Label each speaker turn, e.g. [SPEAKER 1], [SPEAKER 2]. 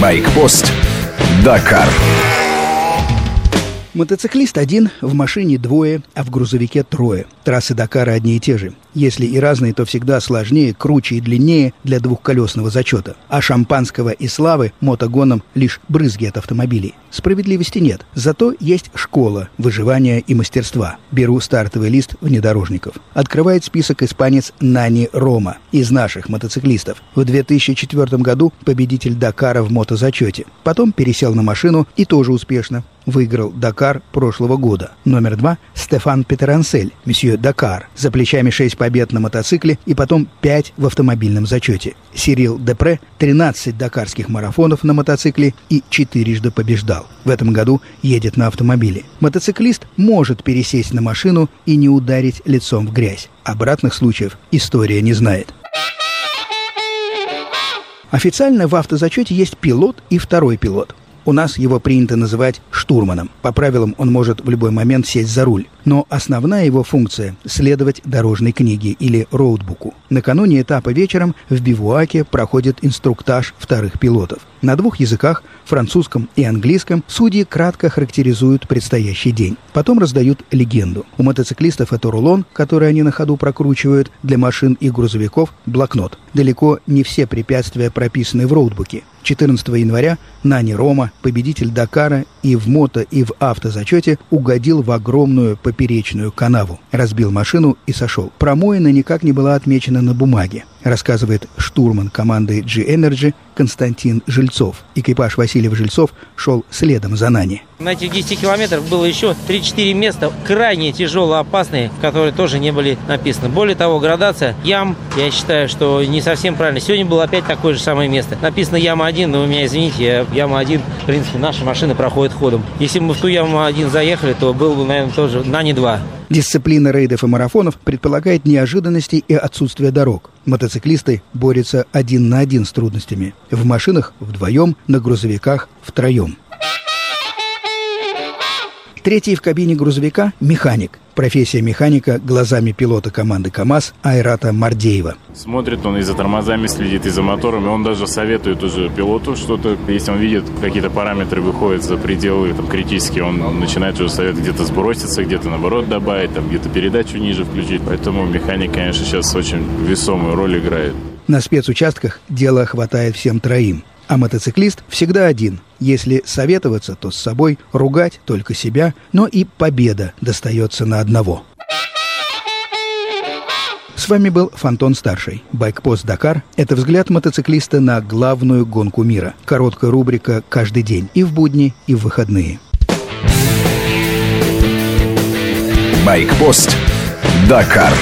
[SPEAKER 1] Байкпост. Дакар.
[SPEAKER 2] Мотоциклист один, в машине двое, а в грузовике трое. Трассы Дакара одни и те же. Если и разные, то всегда сложнее, круче и длиннее для двухколесного зачета. А шампанского и славы мотогоном лишь брызги от автомобилей. Справедливости нет. Зато есть школа выживания и мастерства. Беру стартовый лист внедорожников. Открывает список испанец Нани Рома из наших мотоциклистов. В 2004 году победитель Дакара в мотозачете. Потом пересел на машину и тоже успешно выиграл Дакар прошлого года. Номер два – Стефан Петерансель, месье Дакар. За плечами 6 побед на мотоцикле и потом 5 в автомобильном зачете. Сирил Депре 13 дакарских марафонов на мотоцикле и четырежды побеждал. В этом году едет на автомобиле. Мотоциклист может пересесть на машину и не ударить лицом в грязь. Обратных случаев история не знает. Официально в автозачете есть пилот и второй пилот. У нас его принято называть штурманом. По правилам он может в любой момент сесть за руль. Но основная его функция – следовать дорожной книге или роутбуку. Накануне этапа вечером в бивуаке проходит инструктаж вторых пилотов. На двух языках, французском и английском, судьи кратко характеризуют предстоящий день. Потом раздают легенду. У мотоциклистов это рулон, который они на ходу прокручивают, для машин и грузовиков – блокнот. Далеко не все препятствия прописаны в роутбуке. 14 января Нани Рома, победитель Дакара и в мото, и в автозачете, угодил в огромную поперечную канаву. Разбил машину и сошел. Промоина никак не была отмечена на бумаге рассказывает штурман команды G-Energy Константин Жильцов. Экипаж Васильев Жильцов шел следом за Нани.
[SPEAKER 3] На этих 10 километрах было еще 3-4 места крайне тяжело опасные, которые тоже не были написаны. Более того, градация ям, я считаю, что не совсем правильно. Сегодня было опять такое же самое место. Написано яма 1, но вы меня извините, яма 1, в принципе, наши машины проходят ходом. Если бы мы в ту яму 1 заехали, то был бы, наверное, тоже на не 2.
[SPEAKER 2] Дисциплина рейдов и марафонов предполагает неожиданности и отсутствие дорог. Мотоциклисты борются один на один с трудностями. В машинах вдвоем, на грузовиках втроем. Третий в кабине грузовика – механик. Профессия механика глазами пилота команды КАМАЗ Айрата Мардеева.
[SPEAKER 4] Смотрит он и за тормозами следит, и за моторами. Он даже советует уже пилоту что-то. Если он видит, какие-то параметры выходят за пределы там, критические, он начинает уже советовать где-то сброситься, где-то наоборот добавить, там, где-то передачу ниже включить. Поэтому механик, конечно, сейчас очень весомую роль играет.
[SPEAKER 2] На спецучастках дело хватает всем троим. А мотоциклист всегда один. Если советоваться, то с собой, ругать только себя, но и победа достается на одного. С вами был Фонтон Старший. Байкпост Дакар – это взгляд мотоциклиста на главную гонку мира. Короткая рубрика «Каждый день» и в будни, и в выходные.
[SPEAKER 1] Байкпост. Дакар.